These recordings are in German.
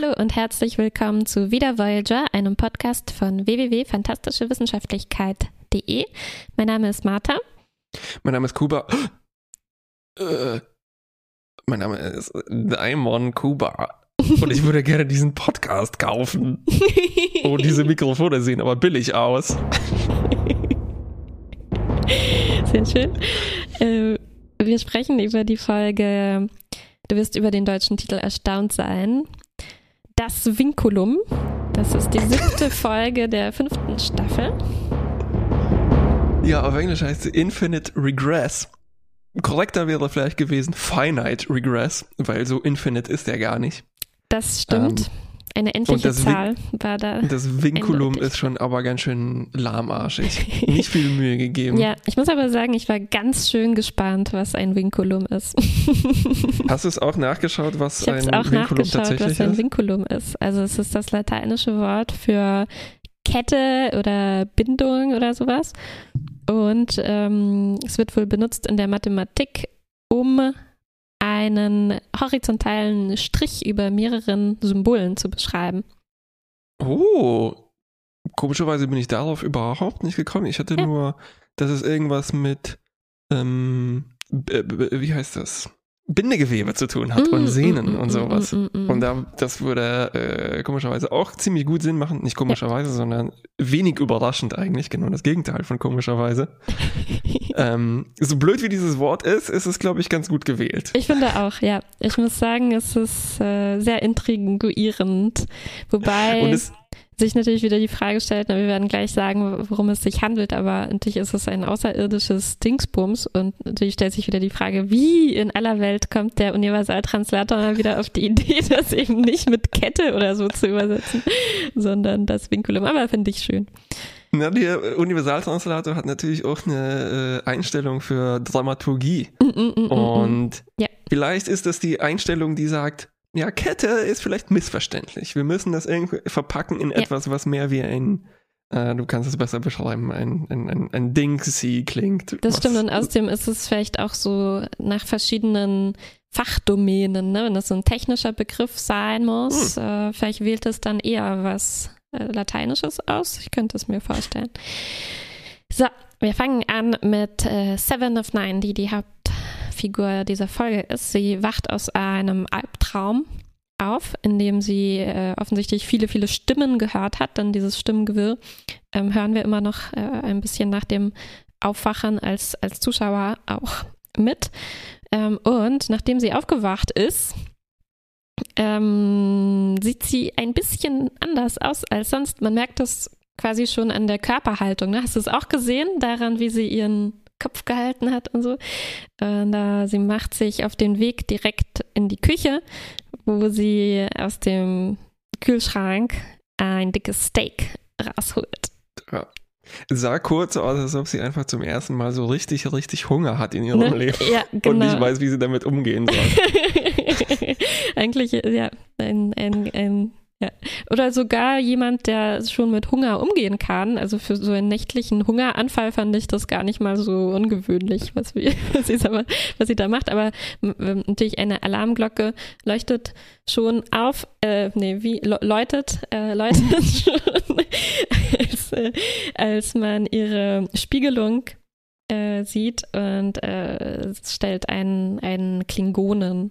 Hallo und herzlich willkommen zu Wieder Voyager, einem Podcast von www.fantastischewissenschaftlichkeit.de. Mein Name ist Martha. Mein Name ist Kuba. Äh, mein Name ist Daimon Kuba. Und ich würde gerne diesen Podcast kaufen. Oh, diese Mikrofone sehen aber billig aus. Sehr schön. Äh, wir sprechen über die Folge, du wirst über den deutschen Titel erstaunt sein. Das Vinculum. Das ist die siebte Folge der fünften Staffel. Ja, auf Englisch heißt sie Infinite Regress. Korrekter wäre vielleicht gewesen Finite Regress, weil so infinite ist der gar nicht. Das stimmt. Ähm, eine endliche Zahl war da. Das Vinculum ist schon aber ganz schön lahmarschig. Nicht viel Mühe gegeben. Ja, ich muss aber sagen, ich war ganz schön gespannt, was ein Vinculum ist. Hast du es auch nachgeschaut, was ich ein auch Vinculum tatsächlich was ein Vinculum ist? Also es ist das lateinische Wort für Kette oder Bindung oder sowas. Und ähm, es wird wohl benutzt in der Mathematik, um einen horizontalen Strich über mehreren Symbolen zu beschreiben. Oh, komischerweise bin ich darauf überhaupt nicht gekommen. Ich hatte ja. nur, dass es irgendwas mit, ähm, wie heißt das? Bindegewebe zu tun hat mm, und Sehnen mm, und sowas. Mm, und da, das würde äh, komischerweise auch ziemlich gut Sinn machen. Nicht komischerweise, ja. sondern wenig überraschend eigentlich. Genau das Gegenteil von komischerweise. ähm, so blöd wie dieses Wort ist, ist es, glaube ich, ganz gut gewählt. Ich finde auch, ja. Ich muss sagen, es ist äh, sehr intriguierend. Wobei. Und es, sich natürlich wieder die Frage stellt, na, wir werden gleich sagen, worum es sich handelt, aber natürlich ist es ein außerirdisches Dingsbums und natürlich stellt sich wieder die Frage, wie in aller Welt kommt der Universaltranslator mal wieder auf die Idee, das eben nicht mit Kette oder so zu übersetzen, sondern das Vinculum. Aber finde ich schön. Na, der Universaltranslator hat natürlich auch eine äh, Einstellung für Dramaturgie. Mm, mm, mm, mm, mm. und ja. vielleicht ist das die Einstellung, die sagt, ja, Kette ist vielleicht missverständlich. Wir müssen das irgendwie verpacken in ja. etwas, was mehr wie ein, äh, du kannst es besser beschreiben, ein, ein, ein, ein Dingsy klingt. Das stimmt und außerdem ist es vielleicht auch so nach verschiedenen Fachdomänen, ne? wenn das so ein technischer Begriff sein muss, hm. äh, vielleicht wählt es dann eher was äh, Lateinisches aus. Ich könnte es mir vorstellen. So, wir fangen an mit äh, Seven of Nine, die die Haupt Hauptfigur dieser Folge ist. Sie wacht aus einem Albtraum auf, in dem sie äh, offensichtlich viele, viele Stimmen gehört hat. Dann dieses Stimmengewirr ähm, hören wir immer noch äh, ein bisschen nach dem Aufwachen als, als Zuschauer auch mit. Ähm, und nachdem sie aufgewacht ist, ähm, sieht sie ein bisschen anders aus als sonst. Man merkt das quasi schon an der Körperhaltung. Ne? Hast du es auch gesehen, daran, wie sie ihren Kopf gehalten hat und so. Äh, da sie macht sich auf den Weg direkt in die Küche, wo sie aus dem Kühlschrank ein dickes Steak rausholt. Ja. Sah kurz aus, als ob sie einfach zum ersten Mal so richtig, richtig Hunger hat in ihrem ne? Leben ja, genau. und nicht genau. weiß, wie sie damit umgehen soll. Eigentlich, ja, ein, ein, ein ja. Oder sogar jemand, der schon mit Hunger umgehen kann. Also für so einen nächtlichen Hungeranfall fand ich das gar nicht mal so ungewöhnlich, was, wir, was, sie, was sie da macht. Aber natürlich eine Alarmglocke leuchtet schon auf, äh, nee, wie läutet, äh, läutet schon, als, äh, als man ihre Spiegelung äh, sieht und äh, stellt einen, einen Klingonen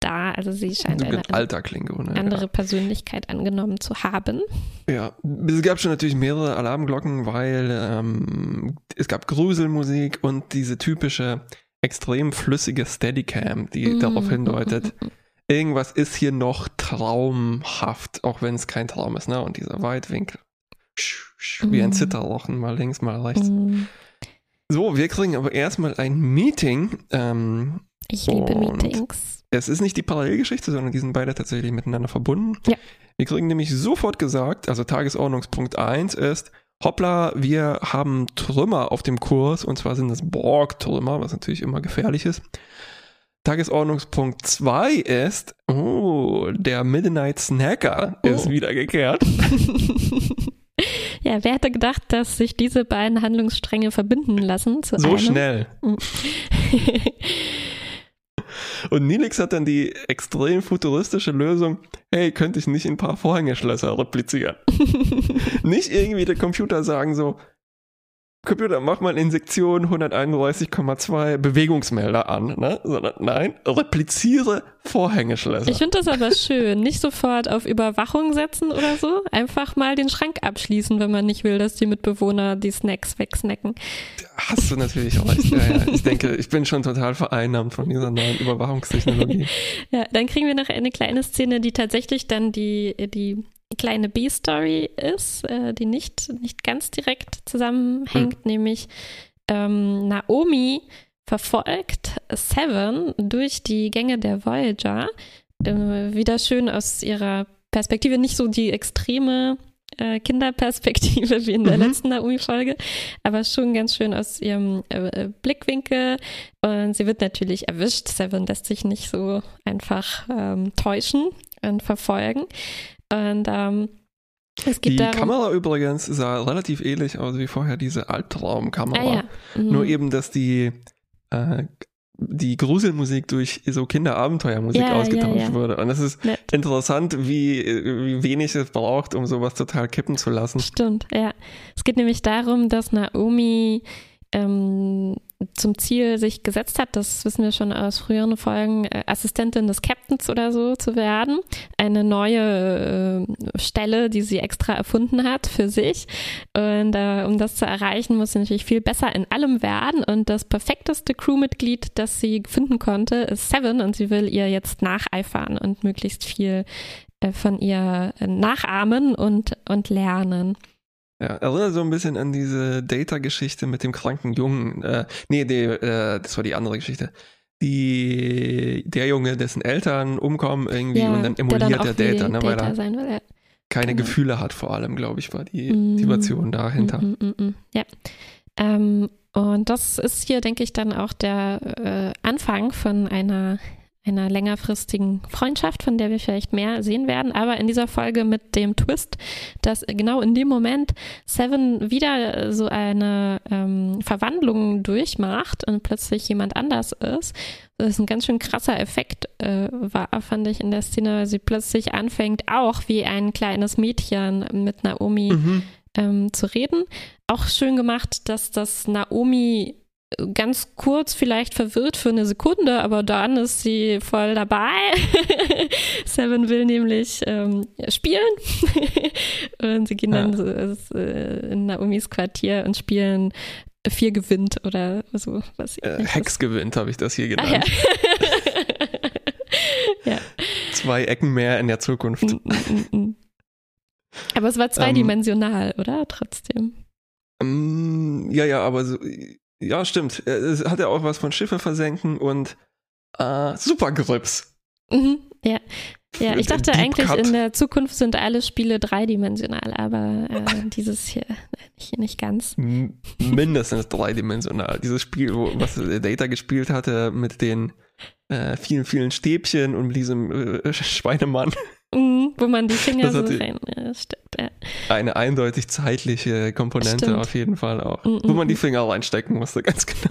da. Also sie scheint eine alter Klingone, andere ja. Persönlichkeit angenommen zu haben. Ja, es gab schon natürlich mehrere Alarmglocken, weil ähm, es gab Gruselmusik und diese typische extrem flüssige Steadicam, die mm, darauf hindeutet, mm, mm, irgendwas ist hier noch traumhaft, auch wenn es kein Traum ist, ne? Und dieser Weitwinkel, wie ein Zitterlochen, mal links, mal rechts. So, wir kriegen aber erstmal ein Meeting. Ähm, ich liebe Meetings es ist nicht die Parallelgeschichte, sondern die sind beide tatsächlich miteinander verbunden. Ja. Wir kriegen nämlich sofort gesagt, also Tagesordnungspunkt 1 ist, hoppla, wir haben Trümmer auf dem Kurs und zwar sind das Borg-Trümmer, was natürlich immer gefährlich ist. Tagesordnungspunkt 2 ist, oh, der Midnight Snacker oh. ist wiedergekehrt. ja, wer hätte gedacht, dass sich diese beiden Handlungsstränge verbinden lassen? so einem? schnell. Und Nilix hat dann die extrem futuristische Lösung, hey, könnte ich nicht ein paar Vorhängeschlösser replizieren? nicht irgendwie der Computer sagen so, Computer, mach mal in Sektion 131,2 Bewegungsmelder an, ne? Sondern nein, repliziere Vorhängeschlösser. Ich finde das aber schön. Nicht sofort auf Überwachung setzen oder so. Einfach mal den Schrank abschließen, wenn man nicht will, dass die Mitbewohner die Snacks wegsnacken. Hast du natürlich recht. Ja, ja. Ich denke, ich bin schon total vereinnahmt von dieser neuen Überwachungstechnologie. ja, dann kriegen wir noch eine kleine Szene, die tatsächlich dann die, die kleine B-Story ist, äh, die nicht, nicht ganz direkt zusammenhängt, hm. nämlich ähm, Naomi verfolgt Seven durch die Gänge der Voyager. Äh, wieder schön aus ihrer Perspektive, nicht so die extreme äh, Kinderperspektive wie in der mhm. letzten Naomi-Folge, aber schon ganz schön aus ihrem äh, Blickwinkel. Und sie wird natürlich erwischt. Seven lässt sich nicht so einfach ähm, täuschen und verfolgen. Und ähm, es geht die darum, Kamera übrigens sah relativ ähnlich aus wie vorher diese Albtraumkamera. Ah, ja. mhm. Nur eben, dass die, äh, die Gruselmusik durch so Kinderabenteuermusik ja, ausgetauscht ja, wurde. Und es ist Nett. interessant, wie, wie wenig es braucht, um sowas total kippen zu lassen. Stimmt, ja. Es geht nämlich darum, dass Naomi ähm, zum Ziel sich gesetzt hat, das wissen wir schon aus früheren Folgen, äh, Assistentin des Captains oder so zu werden. Eine neue äh, Stelle, die sie extra erfunden hat für sich. Und äh, um das zu erreichen, muss sie natürlich viel besser in allem werden. Und das perfekteste Crewmitglied, das sie finden konnte, ist Seven. Und sie will ihr jetzt nacheifern und möglichst viel äh, von ihr nachahmen und, und lernen. Ja, erinnert so ein bisschen an diese Data-Geschichte mit dem kranken Jungen. Äh, nee, die, äh, das war die andere Geschichte. Die, der Junge, dessen Eltern umkommen irgendwie ja, und dann emuliert der, der Data, ne, weil er will, ja. keine genau. Gefühle hat, vor allem, glaube ich, war die mm. Motivation dahinter. Mm, mm, ja. Ähm, und das ist hier, denke ich, dann auch der äh, Anfang von einer einer längerfristigen Freundschaft, von der wir vielleicht mehr sehen werden, aber in dieser Folge mit dem Twist, dass genau in dem Moment Seven wieder so eine ähm, Verwandlung durchmacht und plötzlich jemand anders ist. Das ist ein ganz schön krasser Effekt, äh, war, fand ich in der Szene, weil sie plötzlich anfängt, auch wie ein kleines Mädchen mit Naomi mhm. ähm, zu reden. Auch schön gemacht, dass das Naomi ganz kurz vielleicht verwirrt für eine Sekunde, aber dann ist sie voll dabei. Seven will nämlich ähm, spielen und sie gehen ja. dann äh, in Naomis Quartier und spielen vier gewinnt oder so. Was äh, Hex gewinnt, habe ich das hier genannt. Ah, ja. ja. Zwei Ecken mehr in der Zukunft. Mm, mm, mm, aber es war zweidimensional, um, oder? Trotzdem. Um, ja, ja, aber so, ja, stimmt. Äh, es hat ja auch was von Schiffe versenken und äh, Supergrips. Mhm, ja. Ja, ich dachte eigentlich, in der Zukunft sind alle Spiele dreidimensional, aber äh, dieses hier nicht, nicht ganz. Mindestens dreidimensional. Dieses Spiel, wo, was Data gespielt hatte mit den äh, vielen, vielen Stäbchen und diesem äh, Schweinemann. Mhm, wo man die Finger so reinsteckt. Ja. Eine eindeutig zeitliche Komponente Stimmt. auf jeden Fall auch. Mhm, wo man die Finger reinstecken musste, ganz genau.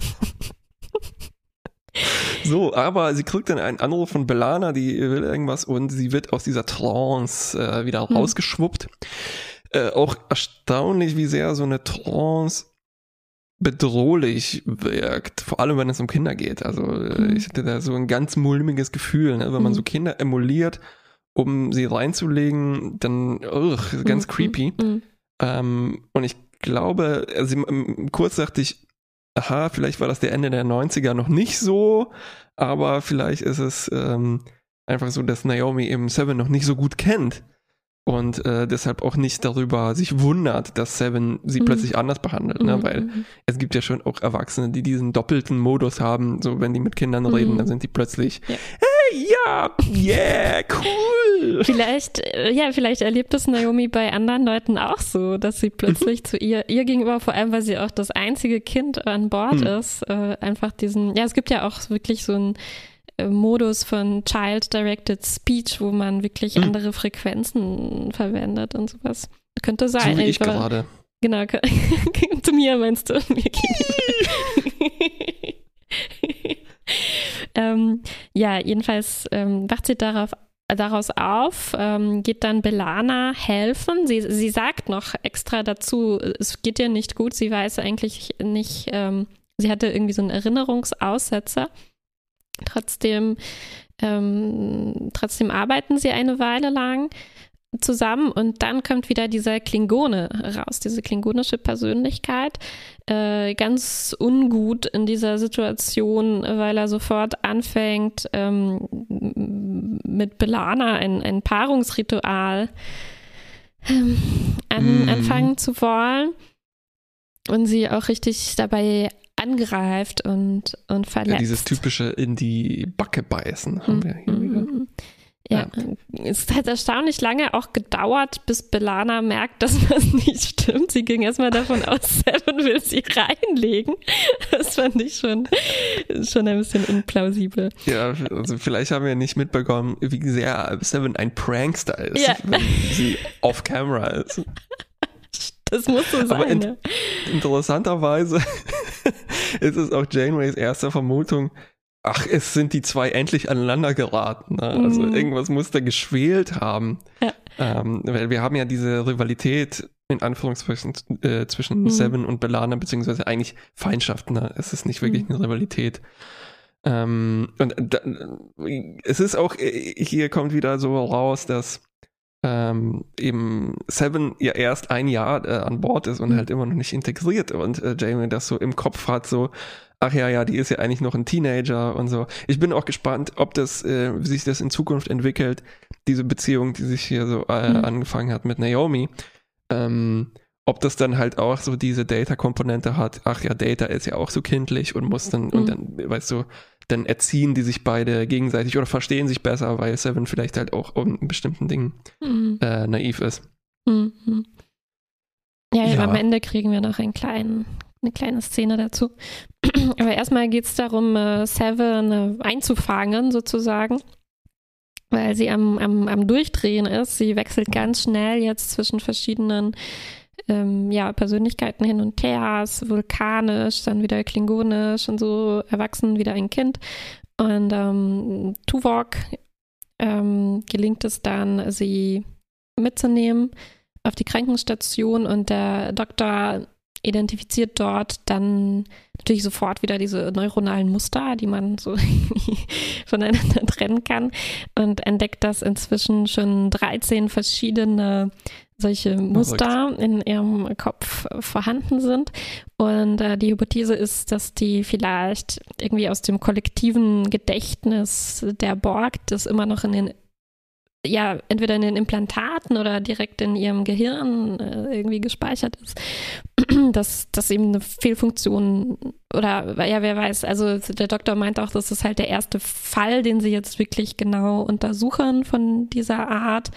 So, aber sie kriegt dann einen Anruf von Belana, die will irgendwas und sie wird aus dieser Trance äh, wieder mhm. rausgeschwuppt. Äh, auch erstaunlich, wie sehr so eine Trance bedrohlich wirkt, vor allem wenn es um Kinder geht. Also mhm. ich hatte da so ein ganz mulmiges Gefühl, ne? wenn man so Kinder emuliert um sie reinzulegen, dann ugh, ganz mhm. creepy. Mhm. Ähm, und ich glaube, also kurz dachte ich, aha, vielleicht war das der Ende der 90er noch nicht so, aber vielleicht ist es ähm, einfach so, dass Naomi eben Seven noch nicht so gut kennt und äh, deshalb auch nicht darüber sich wundert, dass Seven sie mhm. plötzlich anders behandelt, ne? Mhm. weil mhm. es gibt ja schon auch Erwachsene, die diesen doppelten Modus haben, so wenn die mit Kindern reden, dann mhm. sind die plötzlich, ja. hey, ja, yeah, cool. Vielleicht, äh, ja, vielleicht erlebt es Naomi bei anderen Leuten auch so, dass sie plötzlich zu ihr, ihr gegenüber, vor allem weil sie auch das einzige Kind an Bord mhm. ist, äh, einfach diesen, ja, es gibt ja auch wirklich so ein Modus von Child-Directed Speech, wo man wirklich hm. andere Frequenzen verwendet und sowas. Könnte sein. So wie ich gerade. Genau, zu mir meinst du? Mir ähm, ja, jedenfalls ähm, wacht sie darauf daraus auf, ähm, geht dann Belana helfen. Sie, sie sagt noch extra dazu, es geht ihr nicht gut, sie weiß eigentlich nicht, ähm, sie hatte irgendwie so einen Erinnerungsaussetzer. Trotzdem, ähm, trotzdem arbeiten sie eine Weile lang zusammen und dann kommt wieder dieser Klingone raus, diese klingonische Persönlichkeit, äh, ganz ungut in dieser Situation, weil er sofort anfängt, ähm, mit Belana ein, ein Paarungsritual ähm, an, mm. anfangen zu wollen und sie auch richtig dabei angreift und, und verletzt. Ja, dieses typische in die Backe beißen haben wir hier wieder. Mhm. Ja. ja. Es hat erstaunlich lange auch gedauert, bis Belana merkt, dass was nicht stimmt. Sie ging erstmal davon aus, Seven will sie reinlegen. Das fand ich schon, schon ein bisschen unplausibel. Ja, also vielleicht haben wir nicht mitbekommen, wie sehr Seven ein Prankster ist, ja. wenn sie off-camera ist. Das muss so sein. Aber in, interessanterweise ist es auch Janeways erste Vermutung, ach, es sind die zwei endlich aneinander geraten. Ne? Also mhm. irgendwas muss da geschwelt haben. Ja. Ähm, weil wir haben ja diese Rivalität in Anführungszeichen äh, zwischen mhm. Seven und Belana, beziehungsweise eigentlich Feindschaft. Ne? Es ist nicht wirklich mhm. eine Rivalität. Ähm, und da, es ist auch, äh, hier kommt wieder so raus, dass ähm, eben Seven ja erst ein Jahr äh, an Bord ist und mhm. halt immer noch nicht integriert und äh, Jamie das so im Kopf hat, so, ach ja, ja, die ist ja eigentlich noch ein Teenager und so. Ich bin auch gespannt, ob das, äh, wie sich das in Zukunft entwickelt, diese Beziehung, die sich hier so äh, mhm. angefangen hat mit Naomi. Ähm, ob das dann halt auch so diese Data-Komponente hat, ach ja, Data ist ja auch so kindlich und muss dann, mhm. und dann, weißt du, dann erziehen die sich beide gegenseitig oder verstehen sich besser, weil Seven vielleicht halt auch in bestimmten Dingen mhm. äh, naiv ist. Mhm. Ja, ja, am Ende kriegen wir noch einen kleinen, eine kleine Szene dazu. Aber erstmal geht es darum, äh, Seven äh, einzufangen, sozusagen, weil sie am, am, am Durchdrehen ist. Sie wechselt ganz schnell jetzt zwischen verschiedenen ähm, ja, Persönlichkeiten hin und her, vulkanisch, dann wieder klingonisch und so erwachsen, wieder ein Kind. Und ähm, Tuvok ähm, gelingt es dann, sie mitzunehmen auf die Krankenstation und der Doktor identifiziert dort dann natürlich sofort wieder diese neuronalen Muster, die man so voneinander trennen kann und entdeckt, dass inzwischen schon 13 verschiedene solche Muster in ihrem Kopf vorhanden sind. Und äh, die Hypothese ist, dass die vielleicht irgendwie aus dem kollektiven Gedächtnis der Borg das immer noch in den ja, entweder in den Implantaten oder direkt in ihrem Gehirn äh, irgendwie gespeichert ist, dass das eben eine Fehlfunktion oder ja, wer weiß, also der Doktor meint auch, das ist halt der erste Fall, den sie jetzt wirklich genau untersuchen von dieser Art,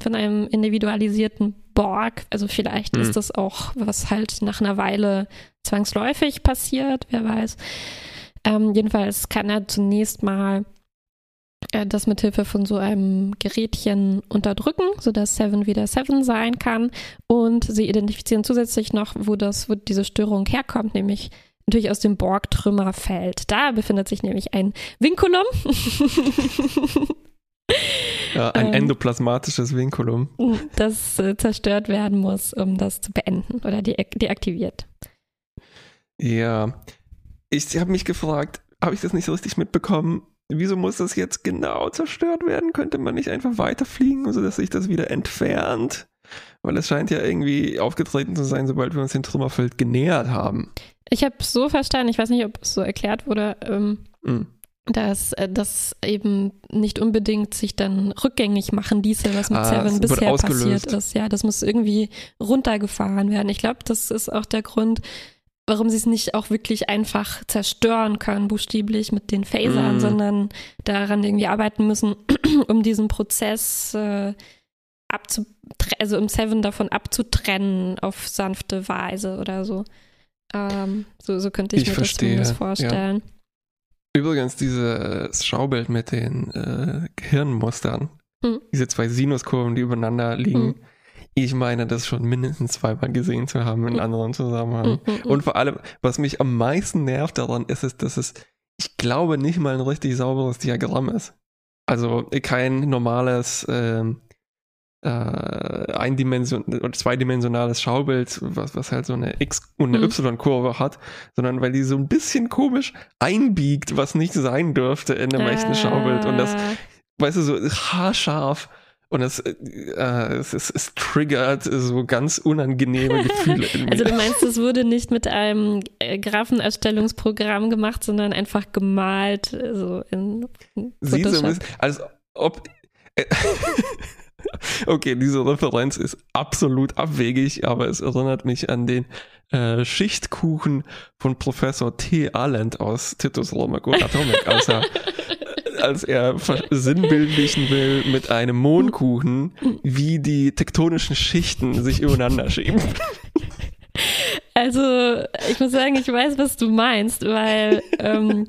von einem individualisierten Borg. Also vielleicht mhm. ist das auch, was halt nach einer Weile zwangsläufig passiert, wer weiß. Ähm, jedenfalls kann er zunächst mal äh, das mit Hilfe von so einem Gerätchen unterdrücken, sodass Seven wieder Seven sein kann. Und sie identifizieren zusätzlich noch, wo das, wo diese Störung herkommt, nämlich natürlich aus dem Borg-Trümmerfeld. Da befindet sich nämlich ein Vinculum. ein ähm, endoplasmatisches Vinculum. Das äh, zerstört werden muss, um das zu beenden oder de deaktiviert. Ja, ich habe mich gefragt, habe ich das nicht so richtig mitbekommen? wieso muss das jetzt genau zerstört werden? Könnte man nicht einfach weiterfliegen, sodass sich das wieder entfernt? Weil es scheint ja irgendwie aufgetreten zu sein, sobald wir uns dem Trümmerfeld genähert haben. Ich habe so verstanden, ich weiß nicht, ob es so erklärt wurde, ähm, mm. Dass äh, das eben nicht unbedingt sich dann rückgängig machen ließe, was mit ah, Seven bisher passiert ist. Ja, das muss irgendwie runtergefahren werden. Ich glaube, das ist auch der Grund, warum sie es nicht auch wirklich einfach zerstören können, buchstäblich mit den Phasern, mm. sondern daran irgendwie arbeiten müssen, um diesen Prozess äh, also um Seven davon abzutrennen auf sanfte Weise oder so. Ähm, so, so könnte ich, ich mir verstehe, das vorstellen. Ja. Übrigens, dieses Schaubild mit den äh, Gehirnmustern, hm. diese zwei Sinuskurven, die übereinander liegen, hm ich meine, das schon mindestens zweimal gesehen zu haben in anderen Zusammenhang. Und vor allem, was mich am meisten nervt daran, ist es, dass es ich glaube nicht mal ein richtig sauberes Diagramm ist. Also kein normales ähm, äh, eindimension oder zweidimensionales Schaubild, was, was halt so eine X- und eine Mhm. Y-Kurve hat, sondern weil die so ein bisschen komisch einbiegt, was nicht sein dürfte in einem echten Schaubild. Und das, Äh, weißt du, so haarscharf. Und es, äh, es, es, es triggert so ganz unangenehme Gefühle in mir. Also du meinst, es wurde nicht mit einem äh, Graphenerstellungsprogramm gemacht, sondern einfach gemalt, äh, so in in so Photoshop. bisschen, als ob. äh, okay, diese Referenz ist absolut abwegig, aber es erinnert mich an den äh, Schichtkuchen von Professor T. Allend aus Titus und Atomic, als er, als er versinnbildlichen will mit einem Mondkuchen, wie die tektonischen Schichten sich übereinander schieben. Also, ich muss sagen, ich weiß, was du meinst, weil ähm,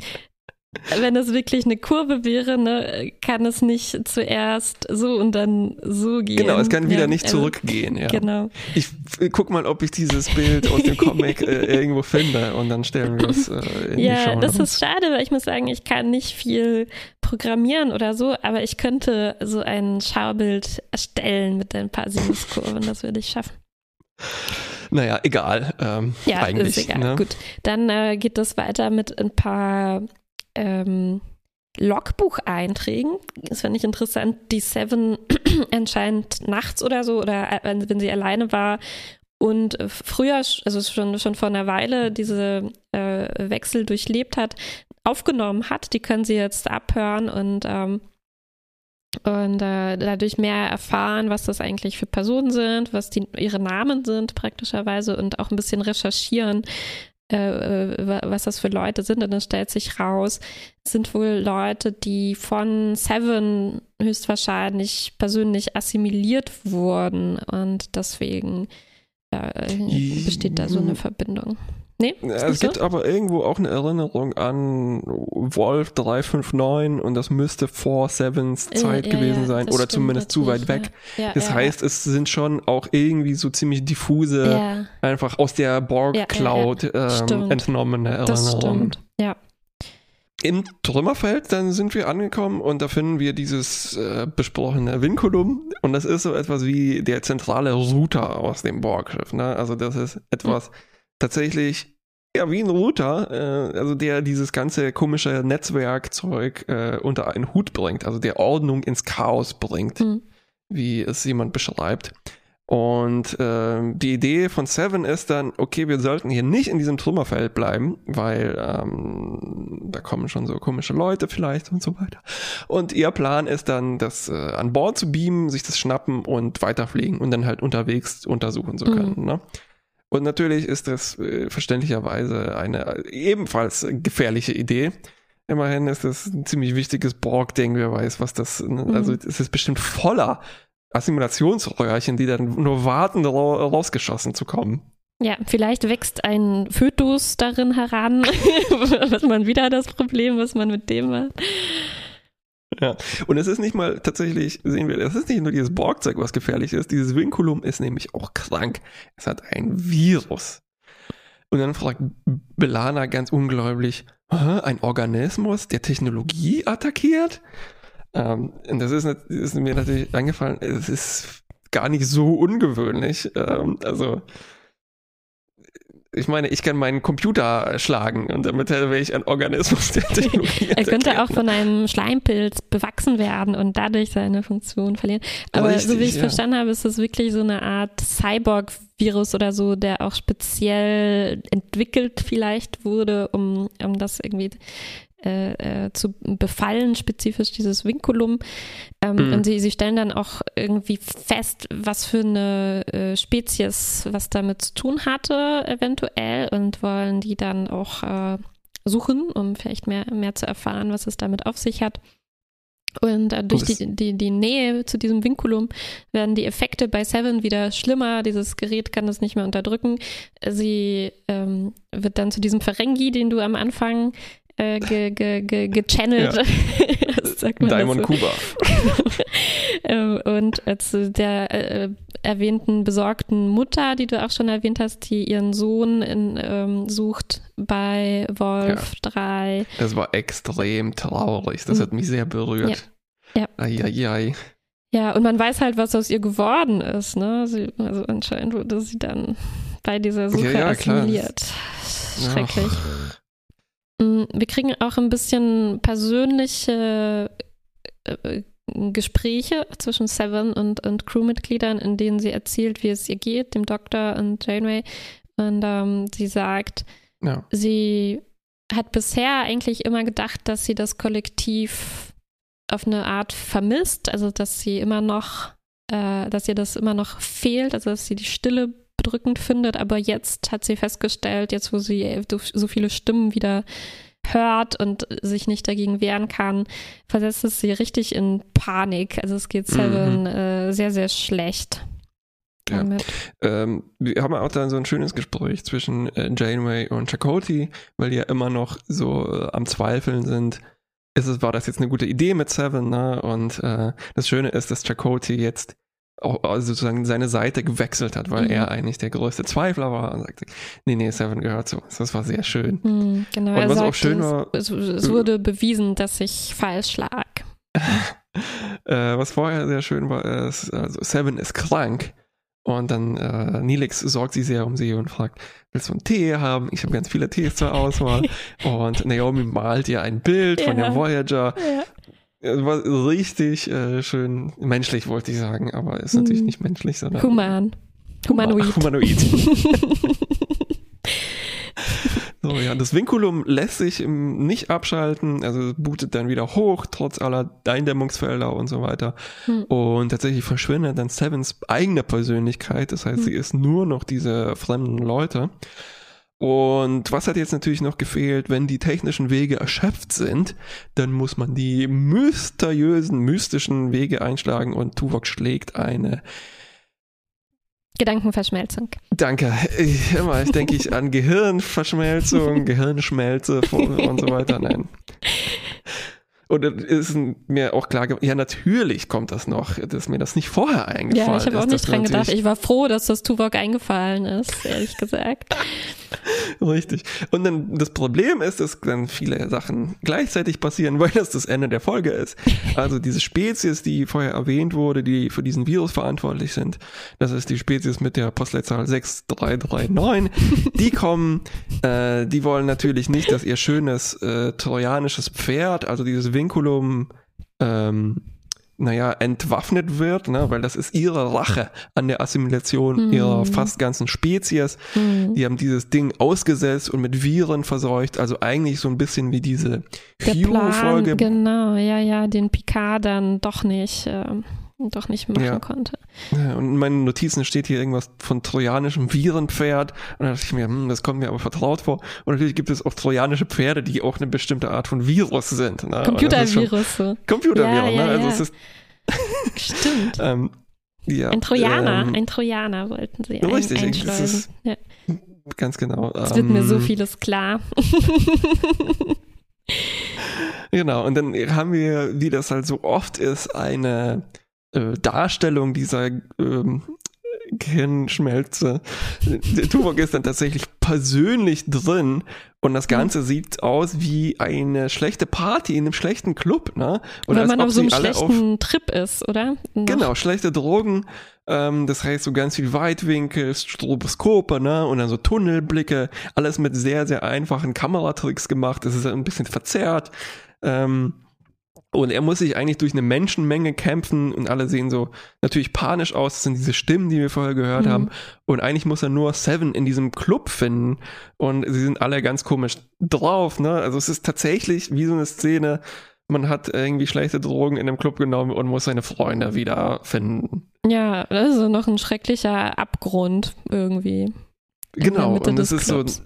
wenn es wirklich eine Kurve wäre, ne, kann es nicht zuerst so und dann so gehen. Genau, es kann wieder Ja, nicht zurückgehen. Ja. Genau. Ich guck mal, ob ich dieses Bild aus dem Comic äh, irgendwo finde und dann stellen wir es äh, in die Ja, Show das Notes. ist schade, weil ich muss sagen, ich kann nicht viel programmieren oder so, aber ich könnte so ein Schaubild erstellen mit ein paar Sinuskurven, das würde ich schaffen. Naja, egal. Ähm, Ja, eigentlich. ist egal. Ne? Gut, dann äh, geht es weiter mit ein paar ähm, Logbucheinträgen. Das fand ich interessant. Die Seven anscheinend nachts oder so oder äh, wenn sie alleine war und früher, also schon, schon vor einer Weile, diese äh, Wechsel durchlebt hat, aufgenommen hat. Die können sie jetzt abhören und ähm, und äh, dadurch mehr erfahren, was das eigentlich für Personen sind, was die, ihre Namen sind praktischerweise und auch ein bisschen recherchieren, was das für Leute sind. Und dann stellt sich raus, es sind wohl Leute, die von Seven höchstwahrscheinlich persönlich assimiliert wurden und deswegen äh, besteht da so eine Verbindung. Nee, es gibt so? aber irgendwo auch eine Erinnerung an Wolf 359 und das müsste vor Sevens Äh, Zeit ja, gewesen ja, sein oder zumindest zu weit weg. Ja. Das heißt, es sind schon auch irgendwie so ziemlich diffuse, einfach aus der Borg-Cloud ähm, entnommene Erinnerungen. stimmt. Ja. Im Trümmerfeld, dann sind wir angekommen und da finden wir dieses äh, besprochene Vinculum und das ist so etwas wie der zentrale Router aus dem Borgschiff. Ne? Also das ist etwas tatsächlich ja wie ein Router, äh, also der dieses ganze komische Netzwerkzeug äh, unter einen Hut bringt, also der Ordnung ins Chaos bringt, Mhm. wie es jemand beschreibt. Und ähm, die Idee von Seven ist dann, okay, wir sollten hier nicht in diesem Trümmerfeld bleiben, weil ähm, da kommen schon so komische Leute vielleicht und so weiter. Und ihr Plan ist dann, das äh, an Bord zu beamen, sich das schnappen und weiterfliegen und dann halt unterwegs untersuchen zu können. Ne? Und natürlich ist das äh, verständlicherweise eine ebenfalls gefährliche Idee. Immerhin ist das ein ziemlich wichtiges Borg-Ding, wer weiß, was das, ne? also es ist bestimmt voller Assimilationsröhrchen, die dann nur warten, ra rausgeschossen zu kommen. Ja, vielleicht wächst ein Fötus darin heran. was man wieder das Problem, was man mit dem macht. Ja. Und es ist nicht mal tatsächlich, sehen wir, es ist nicht nur dieses Borgzeug, was gefährlich ist. Dieses Vinculum ist nämlich auch krank. Es hat ein Virus. Und dann fragt Belana ganz ungläubig, "Hä, ein Organismus, der Technologie attackiert? Ähm, und das ist, ist mir natürlich eingefallen, es ist gar nicht so ungewöhnlich. Ähm, also, ich meine, ich kann meinen Computer schlagen und damit wäre ich ein Organismus der Technologie Er könnte attackiert. auch von einem Schleimpilz bewachsen werden und dadurch seine Funktion verlieren. Aber so wie Richtig, ich es ja. verstanden habe, ist es wirklich so eine Art Cyborg-Virus oder so, der auch speziell entwickelt vielleicht wurde, um, um das irgendwie äh, äh, zu befallen, spezifisch dieses Vinculum. Ähm, Mhm. Und sie, sie stellen dann auch irgendwie fest, was für eine äh, Spezies was damit zu tun hatte, eventuell, und wollen die dann auch äh, suchen, um vielleicht mehr, mehr zu erfahren, was es damit auf sich hat. Und äh, durch die, die, die Nähe zu diesem Vinculum werden die Effekte bei Seven wieder schlimmer. Dieses Gerät kann das nicht mehr unterdrücken. Sie ähm, wird dann zu diesem Ferengi, den du am Anfang äh, ge, ge, ge, gechannelt. Ja. Diamond dazu. Kuba. Ähm, und äh, zu der äh, erwähnten besorgten Mutter, die du auch schon erwähnt hast, die ihren Sohn in, ähm, sucht bei Wolf 3. Das war extrem traurig. Das hat mich sehr berührt. Ja. Ja. Eieiei. Ja, und man weiß halt, was aus ihr geworden ist. Ne? Sie, also anscheinend wurde sie dann bei dieser Suche Ja, ja, klar. assimiliert. Schrecklich. Ach. Mm, Wir kriegen auch ein bisschen persönliche äh, Gespräche zwischen Seven und, und Crewmitgliedern, in denen sie erzählt, wie es ihr geht, dem Doktor und Janeway. Und ähm, sie sagt, Ja. sie hat bisher eigentlich immer gedacht, dass sie das Kollektiv auf eine Art vermisst, also dass sie immer noch, äh, dass ihr das immer noch fehlt, also dass sie die Stille bedrückend findet, aber jetzt hat sie festgestellt, jetzt wo sie so viele Stimmen wieder hört und sich nicht dagegen wehren kann, versetzt es sie richtig in Panik. Also es geht Seven äh, sehr, sehr schlecht. Ja. Ähm, wir haben auch dann so ein schönes Gespräch zwischen äh, Janeway und Chakotay, weil die ja immer noch so äh, am Zweifeln sind. Ist es, war das jetzt eine gute Idee mit Seven, ne? Und äh, das Schöne ist, dass Chakotay jetzt auch also sozusagen seine Seite gewechselt hat, weil Mhm. er eigentlich der größte Zweifler war und sagte, nee, nee, Seven gehört zu uns. Das war sehr schön. Hm, genau, Und was auch sagte, schön war- es, es, wurde bewiesen, dass ich falsch lag. Äh, was vorher sehr schön war, ist, also Seven ist krank und dann äh, Nilix sorgt sie sehr um sie und fragt, willst du einen Tee haben? Ich habe ganz viele Tees zur Auswahl und Naomi malt ihr ein Bild von Ja. dem Voyager. War richtig äh, schön menschlich, wollte ich sagen, aber ist natürlich Hm. nicht menschlich, sondern Human. Humanoid. Humanoid. So, ja, das Vinculum lässt sich nicht abschalten, also bootet dann wieder hoch, trotz aller Eindämmungsfelder und so weiter. Hm. Und tatsächlich verschwindet dann Sevens eigene Persönlichkeit, das heißt, Hm. sie ist nur noch diese fremden Leute. Und was hat jetzt natürlich noch gefehlt, wenn die technischen Wege erschöpft sind, dann muss man die mysteriösen, mystischen Wege einschlagen und Tuvok schlägt eine Gedankenverschmelzung. Danke. Ich, immer, denke ich an Gehirnverschmelzung, Gehirnschmelze und so weiter. Nein. Und es ist mir auch klar geworden, ja, natürlich kommt das noch, dass mir das nicht vorher eingefallen Ja, ist. ich habe auch nicht dran gedacht. Ich war froh, dass das Tuvok eingefallen ist, ehrlich gesagt. Richtig. Und dann das Problem ist, dass dann viele Sachen gleichzeitig passieren, weil das das Ende der Folge ist. Also diese Spezies, die vorher erwähnt wurde, die für diesen Virus verantwortlich sind, das ist die Spezies mit der Postleitzahl 6339, die kommen, äh, die wollen natürlich nicht, dass ihr schönes äh, trojanisches Pferd, also dieses Vinculum, ähm, naja, entwaffnet wird, ne, weil das ist ihre Rache an der Assimilation Hm. ihrer fast ganzen Spezies. Hm. Die haben dieses Ding ausgesetzt und mit Viren verseucht, also eigentlich so ein bisschen wie diese Hugh-Folge. genau, ja, ja, den Picard dann doch nicht, ähm, doch nicht machen Ja. konnte. Ja, Und in meinen Notizen steht hier irgendwas von trojanischem Virenpferd. Und da dachte ich mir, hm, das kommt mir aber vertraut vor. Und natürlich gibt es auch trojanische Pferde, die auch eine bestimmte Art von Virus sind. Ne? Ist schon- Computervirus, Ja, ne? Also es ist, Stimmt. ähm. Ein Trojaner, ähm, ein Trojaner wollten sie ein, richtig, einschleusen. ist- Ja, Ganz genau. es wird mir so ähm, vieles klar. Genau, und dann haben wir, wie das halt so oft ist, eine äh, Darstellung dieser ähm, Gehirnschmelze. Der Tuvok ist dann tatsächlich persönlich drin und das Ganze sieht aus wie eine schlechte Party in einem schlechten Club, ne? Weil als man auf so einem schlechten Trip ist, oder? Noch. Genau, schlechte Drogen, ähm, das heißt so ganz viel Weitwinkel, Stroboskope, ne, und dann so Tunnelblicke, alles mit sehr, sehr einfachen Kameratricks gemacht, das ist ein bisschen verzerrt, ähm, und er muss sich eigentlich durch eine Menschenmenge kämpfen und alle sehen so natürlich panisch aus. Das sind diese Stimmen, die wir vorher gehört Mhm. haben. Und eigentlich muss er nur Seven in diesem Club finden. Und sie sind alle ganz komisch drauf. Ne? Also es ist tatsächlich wie so eine Szene. Man hat irgendwie schlechte Drogen in dem Club genommen und muss seine Freunde wieder finden. Ja, also noch ein schrecklicher Abgrund irgendwie. Genau. Und das des ist so Clubs.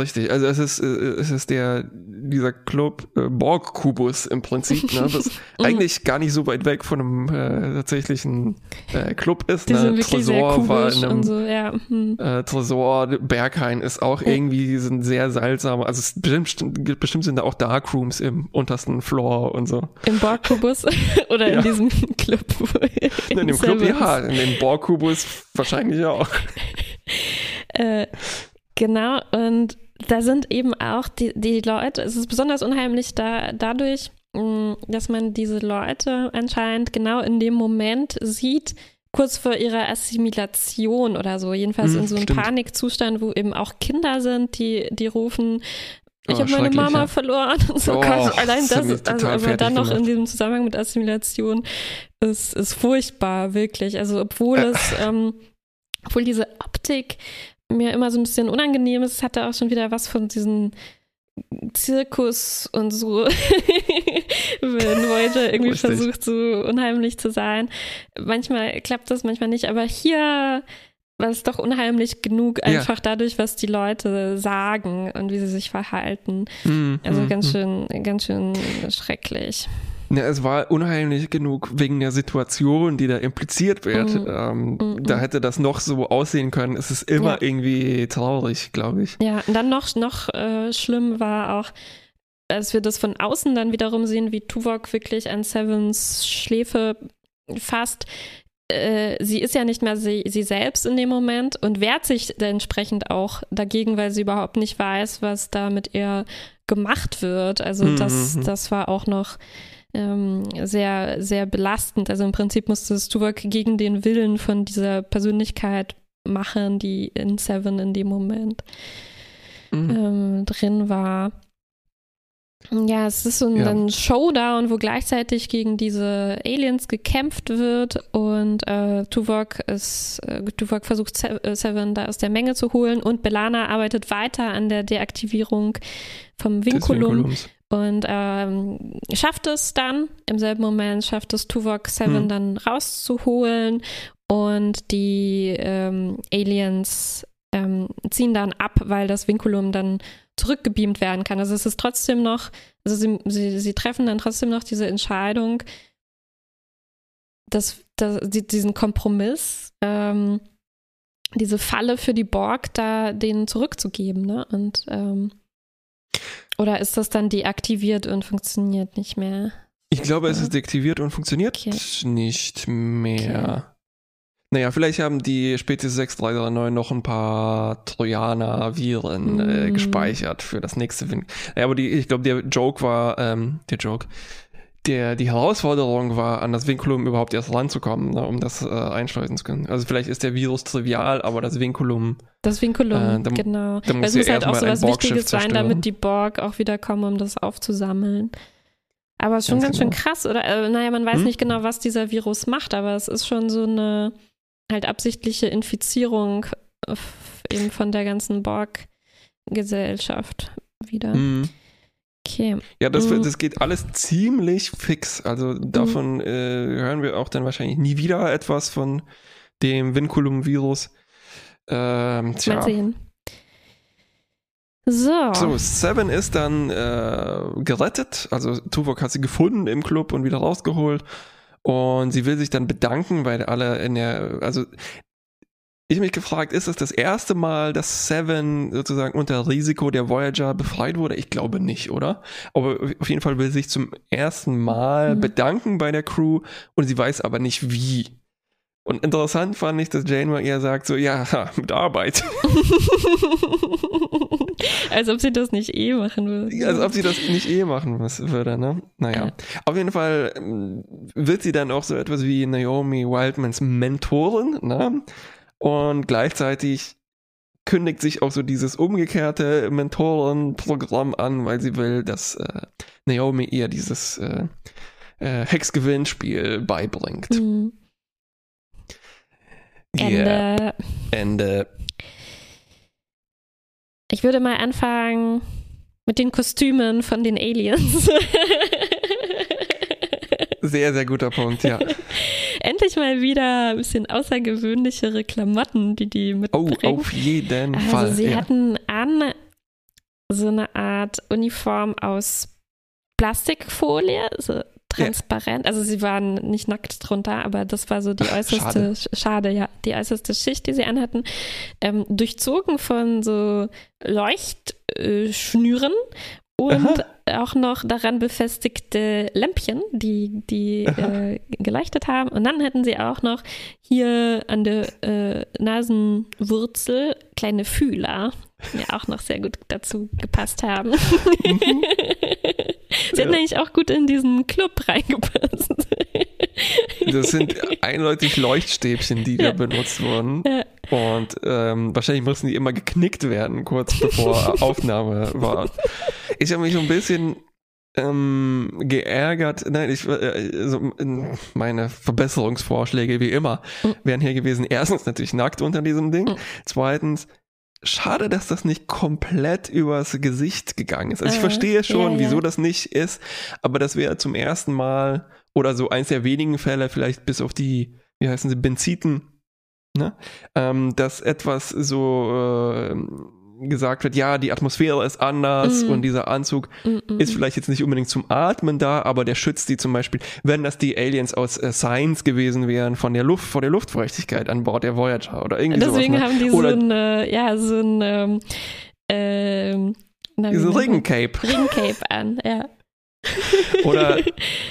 Richtig, also es ist, äh, es ist der, dieser Club äh, Borg-Kubus im Prinzip, ne, was eigentlich gar nicht so weit weg von einem äh, tatsächlichen äh, Club ist. Die ne? Tresor war in einem und so, ja. Hm. äh, Tresor, Berghain ist auch Ja. irgendwie sind sehr seltsam. Also es bestimmt, bestimmt sind da auch Darkrooms im untersten Floor und so. Im Borg-Kubus oder Ja. in diesem Club. In dem Club, ja, in dem Borg-Kubus wahrscheinlich auch. Äh, genau, und da sind eben auch die, die Leute, es ist besonders unheimlich da, dadurch, mh, dass man diese Leute anscheinend genau in dem Moment sieht, kurz vor ihrer Assimilation oder so, jedenfalls Hm, in so einem stimmt. Panikzustand, wo eben auch Kinder sind, die, die rufen, ich Oh, habe meine Mama ja. verloren. Und so Oh, Gott, allein das ist, also, aber dann noch in gemacht. diesem Zusammenhang mit Assimilation ist, ist furchtbar, wirklich. Also obwohl es, ähm, obwohl diese Optik mir immer so ein bisschen unangenehm ist, es hatte auch schon wieder was von diesen Zirkus und so, wenn Leute irgendwie Richtig. versucht, so unheimlich zu sein. Manchmal klappt das, manchmal nicht, aber hier war es doch unheimlich genug, Ja. einfach dadurch, was die Leute sagen und wie sie sich verhalten. Hm, Also hm, ganz hm. schön, ganz schön schrecklich. Ja, es war unheimlich genug wegen der Situation, die da impliziert wird. Mhm. Ähm, Mhm. Da hätte das noch so aussehen können. Es ist immer Ja. irgendwie traurig, glaube ich. Ja, und dann noch, noch äh, schlimm war auch, als wir das von außen dann wiederum sehen, wie Tuvok wirklich an Sevens Schläfe fasst. Äh, sie ist ja nicht mehr sie, sie selbst in dem Moment und wehrt sich entsprechend auch dagegen, weil sie überhaupt nicht weiß, was da mit ihr gemacht wird. Also Mhm, das, mhm. das war auch noch ähm, sehr, sehr belastend. Also im Prinzip musste es Tuvok gegen den Willen von dieser Persönlichkeit machen, die in Seven in dem Moment Mhm. ähm, drin war. Ja, es ist so ein, Ja. ein Showdown, wo gleichzeitig gegen diese Aliens gekämpft wird und äh, Tuvok, ist, äh, Tuvok versucht äh, Seven da aus der Menge zu holen und Belana arbeitet weiter an der Deaktivierung vom Vinculum. Und ähm, schafft es dann, im selben Moment schafft es Tuvok Seven Hm. dann rauszuholen und die ähm, Aliens ähm, ziehen dann ab, weil das Vinculum dann zurückgebeamt werden kann. Also es ist trotzdem noch, also sie, sie, sie treffen dann trotzdem noch diese Entscheidung, dass, dass die, diesen Kompromiss, ähm, diese Falle für die Borg da denen zurückzugeben, ne? Und ähm, oder ist das dann deaktiviert und funktioniert nicht mehr? Ich glaube, es ist deaktiviert und funktioniert Okay. nicht mehr. Naja, vielleicht haben die Spezies 6339 noch ein paar Trojaner-Viren äh, Mm. gespeichert für das nächste Win. Ja, aber die, ich glaube, der Joke war, ähm, der Joke, der, die Herausforderung war, an das Vinculum überhaupt erst ranzukommen, ne, um das äh, einschleusen zu können. Also vielleicht ist der Virus trivial, aber das Vinculum, Das Vinculum, Äh, da- genau. da muss es ja muss halt auch so was Wichtiges sein, damit die Borg auch wieder kommen, um das aufzusammeln. Aber es ist schon Ganz ganz, genau. schön krass, oder? Äh, naja, man weiß Hm? nicht genau, was dieser Virus macht, aber es ist schon so eine halt absichtliche Infizierung äh, eben von der ganzen Borg-Gesellschaft wieder. mh, Okay. Ja, das, wird- Mhm. das geht alles ziemlich fix. Also davon äh, hören wir auch dann wahrscheinlich nie wieder etwas von dem Vinculum-Virus. Ähm, Mal tja. sehen. So. So, Seven ist dann äh, gerettet. Also Tuvok hat sie gefunden im Club und wieder rausgeholt. Und sie will sich dann bedanken, weil alle in der, also ich mich gefragt, ist es das erste Mal, dass Seven sozusagen unter Risiko der Voyager befreit wurde? Ich glaube nicht, oder? Aber auf jeden Fall will sie sich zum ersten Mal Mhm. bedanken bei der Crew und sie weiß aber nicht wie. Und interessant fand ich, dass Janeway eher sagt so, ja, mit Arbeit. Als ob sie das nicht eh machen würde. Als ob sie das nicht eh machen würde, ne? Naja. Ja. Auf jeden Fall ähm, wird sie dann auch so etwas wie Naomi Wildmans Mentorin, ne? Und gleichzeitig kündigt sich auch so dieses umgekehrte Mentorenprogramm an, weil sie will, dass äh, Naomi ihr dieses äh, äh, Hexgewinnspiel beibringt. Hm. Yeah. Ende. Ende. Ich würde mal anfangen mit den Kostümen von den Aliens. Sehr, sehr guter Punkt, ja. Endlich mal wieder ein bisschen außergewöhnlichere Klamotten, die die Oh, mitbringen. auf jeden also Fall. sie ja. hatten an so eine Art Uniform aus Plastikfolie, so transparent. Ja. Also sie waren nicht nackt drunter, aber das war so die äußerste, schade, schade ja, die äußerste Schicht, die sie anhatten, ähm, durchzogen von so Leuchtschnüren und Aha. auch noch daran befestigte Lämpchen, die, die äh, geleuchtet haben. Und dann hätten sie auch noch hier an der äh, Nasenwurzel kleine Fühler, die auch noch sehr gut dazu gepasst haben. Mhm. Sie hätten eigentlich auch gut in diesen Club reingepasst. Das sind eindeutig Leuchtstäbchen, die ja. da benutzt wurden. Ja. Und ähm, wahrscheinlich mussten die immer geknickt werden, kurz bevor Aufnahme war. Ich habe mich so ein bisschen ähm, geärgert. Nein, ich, äh, so, meine Verbesserungsvorschläge wie immer mhm. wären hier gewesen. Erstens natürlich nackt unter diesem Ding. Mhm. Zweitens schade, dass das nicht komplett übers Gesicht gegangen ist. Also ich äh, verstehe schon, ja, ja. wieso das nicht ist, aber das wäre zum ersten Mal oder so eins der wenigen Fälle, vielleicht bis auf die, wie heißen sie, Benziten, ne? Ähm, dass etwas so äh, gesagt wird, ja, die Atmosphäre ist anders mm. und dieser Anzug mm, ist vielleicht jetzt nicht unbedingt zum Atmen da, aber der schützt die zum Beispiel, wenn das die Aliens aus äh, Science gewesen wären, von der Luft, vor der Luftfeuchtigkeit an Bord der Voyager oder irgendwie Deswegen sowas. Deswegen ne? haben die oder so ein, ja, so ein, ähm, ähm, na, diese Regencape. Regencape an, ja. Oder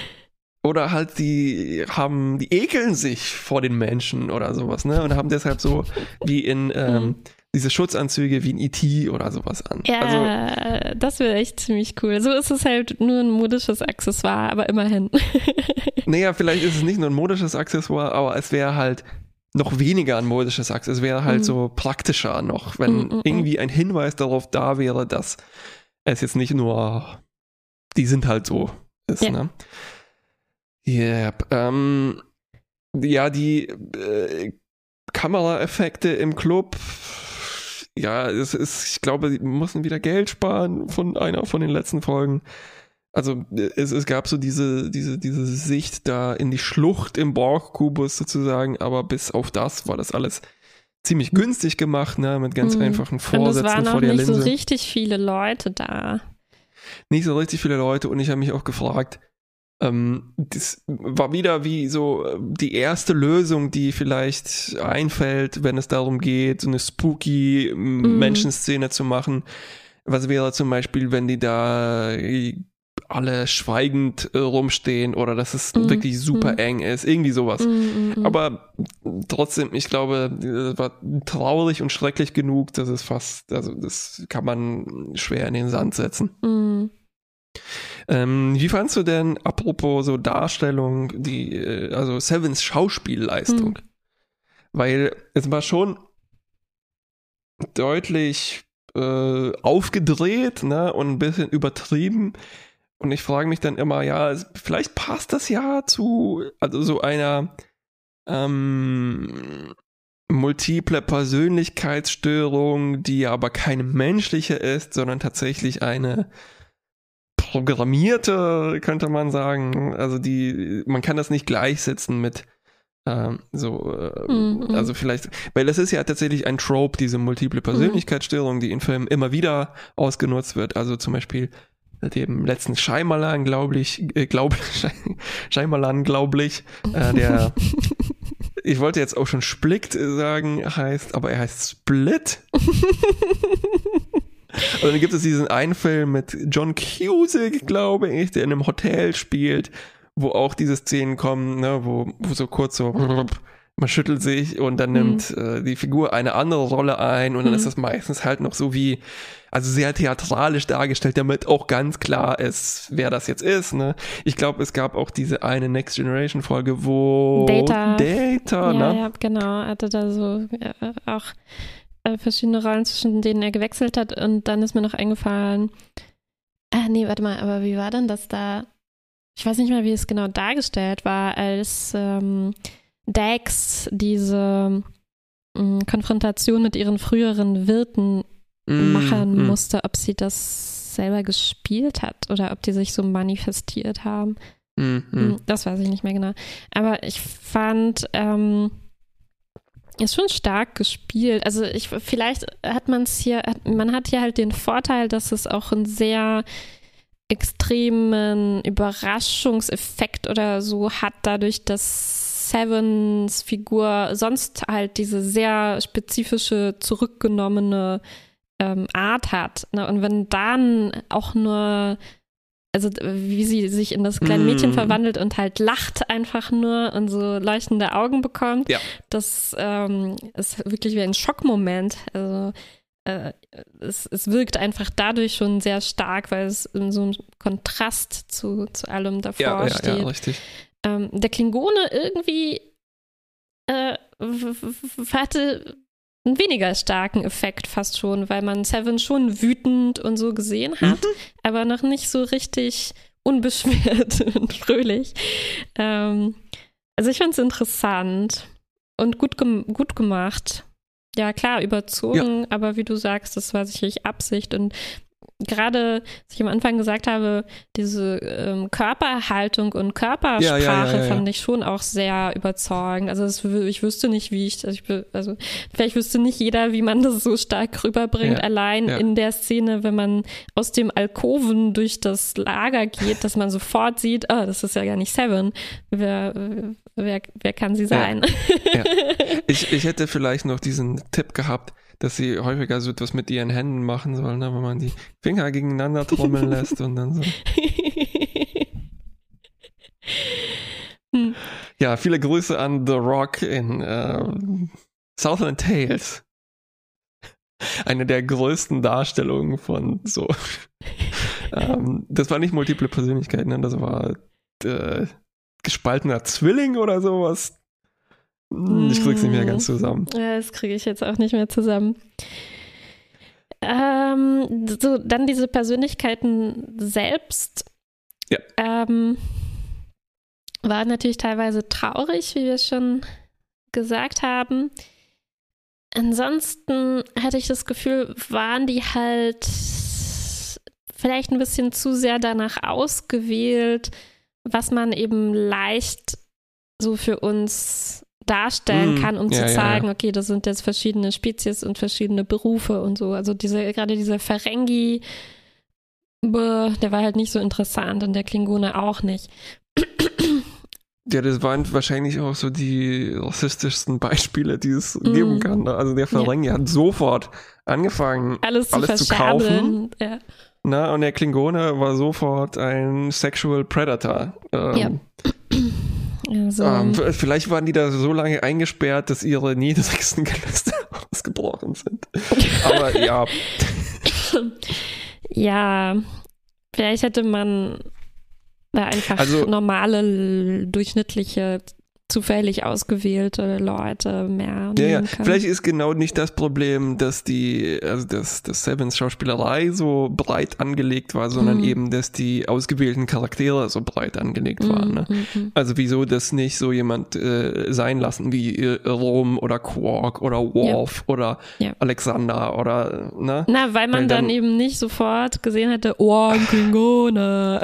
oder halt die haben, die ekeln sich vor den Menschen oder sowas, ne? Und haben deshalb so wie in ähm, mhm diese Schutzanzüge wie ein E.T. oder sowas an. Ja, also, das wäre echt ziemlich cool. So ist es halt nur ein modisches Accessoire, aber immerhin. naja, vielleicht ist es nicht nur ein modisches Accessoire, aber es wäre halt noch weniger ein modisches Accessoire. Es wäre halt mhm. so praktischer noch, wenn mhm, mhm, irgendwie ein Hinweis darauf da wäre, dass es jetzt nicht nur, die sind halt so ist, ja. ne? Yep. Ähm, ja, die äh, Kameraeffekte im Club ja, es ist, ich glaube, sie mussten wieder Geld sparen von einer von den letzten Folgen. Also es, es gab so diese, diese, diese Sicht da in die Schlucht im Borg-Kubus sozusagen, aber bis auf das war das alles ziemlich günstig gemacht, ne, mit ganz mhm. einfachen Vorsätzen vor der Linse. Und es waren auch nicht so richtig viele Leute da. Nicht so richtig viele Leute und ich habe mich auch gefragt, ähm, das war wieder wie so äh, die erste Lösung, die vielleicht einfällt, wenn es darum geht, so eine spooky mhm. Menschenszene zu machen. Was wäre zum Beispiel, wenn die da äh, alle schweigend äh, rumstehen oder dass es mm, wirklich super mm. eng ist, irgendwie sowas. Mm, Aber trotzdem, ich glaube, das war traurig und schrecklich genug, dass es fast, also das kann man schwer in den Sand setzen. Ähm, wie fandst du denn, apropos so Darstellung, die, äh, also Sevens Schauspielleistung? Hm. Weil es war schon deutlich äh, aufgedreht ne, und ein bisschen übertrieben. Und ich frage mich dann immer, ja, vielleicht passt das ja zu, also so einer ähm, multiple Persönlichkeitsstörung, die aber keine menschliche ist, sondern tatsächlich eine programmierte, könnte man sagen. Also die, man kann das nicht gleichsetzen mit ähm, so, äh, mhm. also vielleicht, weil das ist ja tatsächlich ein Trope, diese multiple Persönlichkeitsstörung, die in Filmen immer wieder ausgenutzt wird. Also zum Beispiel dem letzten Scheimalan, glaube ich, äh, glaube Scheimalan, glaube ich, äh, der ich wollte jetzt auch schon Splickt sagen, heißt, aber er heißt Split. Und dann gibt es diesen einen Film mit John Cusick, glaube ich, der in einem Hotel spielt, wo auch diese Szenen kommen, ne, wo, wo so kurz so man schüttelt sich und dann nimmt mhm. äh, die Figur eine andere Rolle ein und dann mhm. ist das meistens halt noch so wie, also sehr theatralisch dargestellt, damit auch ganz klar ist, wer das jetzt ist. Ne? Ich glaube, es gab auch diese eine Next Generation Folge, wo Data, Data ja, ne? ja, genau, er hatte da so äh, auch äh, verschiedene Rollen, zwischen denen er gewechselt hat. Und dann ist mir noch eingefallen, ah, nee, warte mal, aber wie war denn das da? Ich weiß nicht mehr, wie es genau dargestellt war, als ähm, Dax diese äh, Konfrontation mit ihren früheren Wirten mm, machen mm. musste, ob sie das selber gespielt hat oder ob die sich so manifestiert haben. Mm, das weiß ich nicht mehr genau. Aber ich fand, ähm, Ist schon stark gespielt. Also ich vielleicht hat man es hier, man hat hier halt den Vorteil, dass es auch einen sehr extremen Überraschungseffekt oder so hat, dadurch, dass Sevens Figur sonst halt diese sehr spezifische, zurückgenommene ähm, Art hat. Ne? Und wenn dann auch nur also wie sie sich in das kleine Mädchen mm. verwandelt und halt lacht einfach nur und so leuchtende Augen bekommt. Ja. Das ähm, ist wirklich wie ein Schockmoment. Also äh, es, es wirkt einfach dadurch schon sehr stark, weil es in so einem Kontrast zu, zu allem davor ja, ja, steht. Ja, richtig. Ähm, der Klingone irgendwie äh, hatte einen weniger starken Effekt fast schon, weil man Seven schon wütend und so gesehen hat, mhm. aber noch nicht so richtig unbeschwert und fröhlich. Ähm, also ich fand es interessant und gut, gem gut gemacht. Ja, klar, überzogen, ja. aber wie du sagst, das war sicherlich Absicht und gerade, was ich am Anfang gesagt habe, diese ähm, Körperhaltung und Körpersprache ja, ja, ja, fand ich schon auch sehr überzeugend. Also es, ich wüsste nicht, wie ich, also, ich, also vielleicht wüsste nicht jeder, wie man das so stark rüberbringt, allein in der Szene, wenn man aus dem Alkoven durch das Lager geht, dass man sofort sieht, oh, das ist ja gar nicht Seven. Wer, wer, wer kann sie sein? Ich, ich hätte vielleicht noch diesen Tipp gehabt, dass sie häufiger so etwas mit ihren Händen machen sollen, ne? wenn man die Finger gegeneinander trommeln lässt und dann so. hm. Ja, viele Grüße an The Rock in äh, Southland Tales. Eine der größten Darstellungen von so. ähm, das war nicht multiple Persönlichkeiten, ne? das war äh, gespaltener Zwilling oder sowas. Hm, ich krieg's nicht mehr ganz zusammen. Ja, das kriege ich jetzt auch nicht mehr zusammen. Ähm, so, dann diese Persönlichkeiten selbst. Ja. Ähm, waren natürlich teilweise traurig, wie wir schon gesagt haben. Ansonsten hatte ich das Gefühl, waren die halt vielleicht ein bisschen zu sehr danach ausgewählt, was man eben leicht so für uns darstellen mm, kann, um ja, zu zeigen, ja, ja. okay, das sind jetzt verschiedene Spezies und verschiedene Berufe und so. Also diese, gerade dieser Ferengi, der war halt nicht so interessant und der Klingone auch nicht. Ja, das waren wahrscheinlich auch so die rassistischsten Beispiele, die es mm. geben kann. Ne? Also der Ferengi hat sofort angefangen, alles zu, alles zu kaufen. Ja. Na, und der Klingone war sofort ein Sexual Predator. Ähm, ja. Also, ähm, vielleicht waren die da so lange eingesperrt, dass ihre niedrigsten Gelüste ausgebrochen sind. Aber ja. ja, vielleicht hätte man da einfach also, normale, durchschnittliche zufällig ausgewählte Leute mehr. Ja, ja. Vielleicht ist genau nicht das Problem, dass die, also dass, dass Sevens Schauspielerei so breit angelegt war, sondern mhm. eben, dass die ausgewählten Charaktere so breit angelegt mhm. waren. Ne? Mhm. Also wieso das nicht so jemand äh, sein lassen wie äh, Rom oder Quark oder Worf ja. oder ja. Alexander oder ne? Na, weil man weil dann, dann, eben nicht sofort gesehen hätte, oh, Klingone.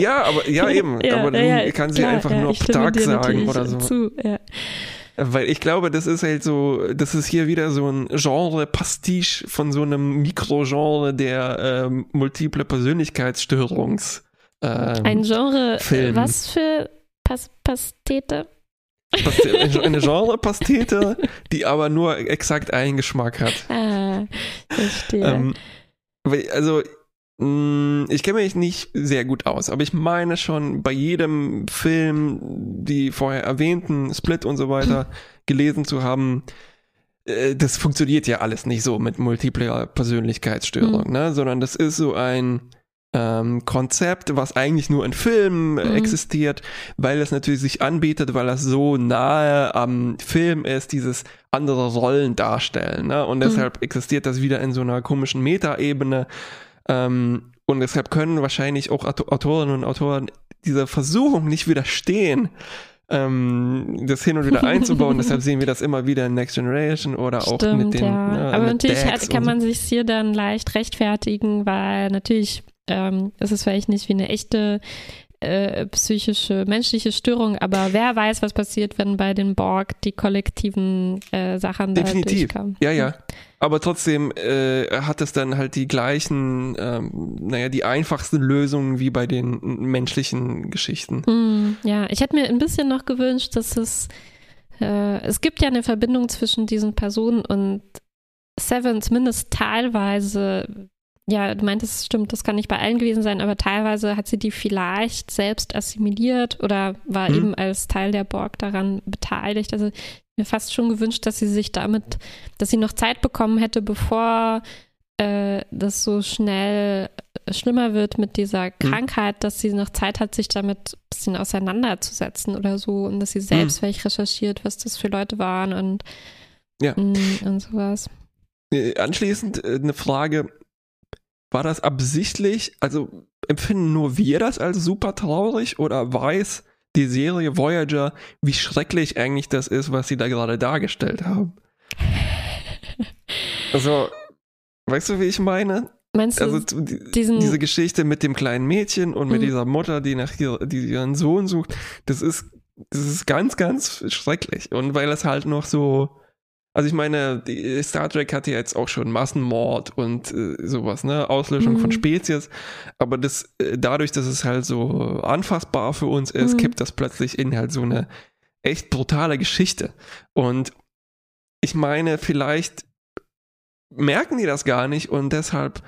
ja, aber ja eben, aber dann kann sie einfach nur Ptak Tag sagen oder so. Zu, ja. Weil ich glaube, das ist halt so, das ist hier wieder so ein Genre-Pastiche von so einem Mikrogenre der ähm, multiple Persönlichkeitsstörungs. Ähm, ein Genre, Film. was für Pas Pastete? eine Genre-Pastete, die aber nur exakt einen Geschmack hat. Ah, verstehe. Ähm, also ich kenne mich nicht sehr gut aus, aber ich meine schon bei jedem Film, die vorher erwähnten, Split und so weiter, gelesen zu haben, äh, das funktioniert ja alles nicht so mit multipler Persönlichkeitsstörung, mhm. ne? sondern das ist so ein ähm, Konzept, was eigentlich nur in Filmen mhm. existiert, weil es natürlich sich anbietet, weil das so nahe am Film ist, dieses andere Rollen darstellen. Ne? Und mhm. deshalb mhm. existiert das wieder in so einer komischen Metaebene. Ähm, und deshalb können wahrscheinlich auch Autorinnen und Autoren dieser Versuchung nicht widerstehen, ähm, das hin und wieder einzubauen. deshalb sehen wir das immer wieder in Next Generation oder Stimmt, auch mit den. Ja. Äh, Aber natürlich hat, kann man sich hier dann leicht rechtfertigen, weil natürlich ähm, ist es vielleicht nicht wie eine echte äh, psychische, menschliche Störung, aber wer weiß, was passiert, wenn bei den Borg die kollektiven äh, Sachen Definitiv. da durchkommen. Ja, ja. Aber trotzdem äh, hat es dann halt die gleichen, ähm, naja, die einfachsten Lösungen wie bei den menschlichen Geschichten. Hm, ja, ich hätte mir ein bisschen noch gewünscht, dass es, äh, es gibt ja eine Verbindung zwischen diesen Personen und Seven zumindest teilweise ja, du meintest, es stimmt, das kann nicht bei allen gewesen sein, aber teilweise hat sie die vielleicht selbst assimiliert oder war Mhm. eben als Teil der Borg daran beteiligt. Also mir fast schon gewünscht, dass sie sich damit, dass sie noch Zeit bekommen hätte, bevor äh, das so schnell äh, schlimmer wird mit dieser Krankheit, dass sie noch Zeit hat, sich damit ein bisschen auseinanderzusetzen oder so und dass sie selbst vielleicht recherchiert, was das für Leute waren und, Ja. mm, und sowas. Äh, Anschließend äh, eine Frage, war das absichtlich, also empfinden nur wir das als super traurig oder weiß die Serie Voyager, wie schrecklich eigentlich das ist, was sie da gerade dargestellt haben? Also, weißt du, wie ich meine? Meinst du, Also die, diesen- diese Geschichte mit dem kleinen Mädchen und mit Mhm. dieser Mutter, die nach ihr, die ihren Sohn sucht, das ist, das ist ganz, ganz schrecklich. Und weil es halt noch so, also ich meine, die Star Trek hatte ja jetzt auch schon Massenmord und äh, sowas, ne, Auslöschung von Mhm. Spezies, aber das, äh, dadurch, dass es halt so anfassbar für uns ist, Mhm. kippt das plötzlich in halt so eine echt brutale Geschichte. Und ich meine, vielleicht merken die das gar nicht und deshalb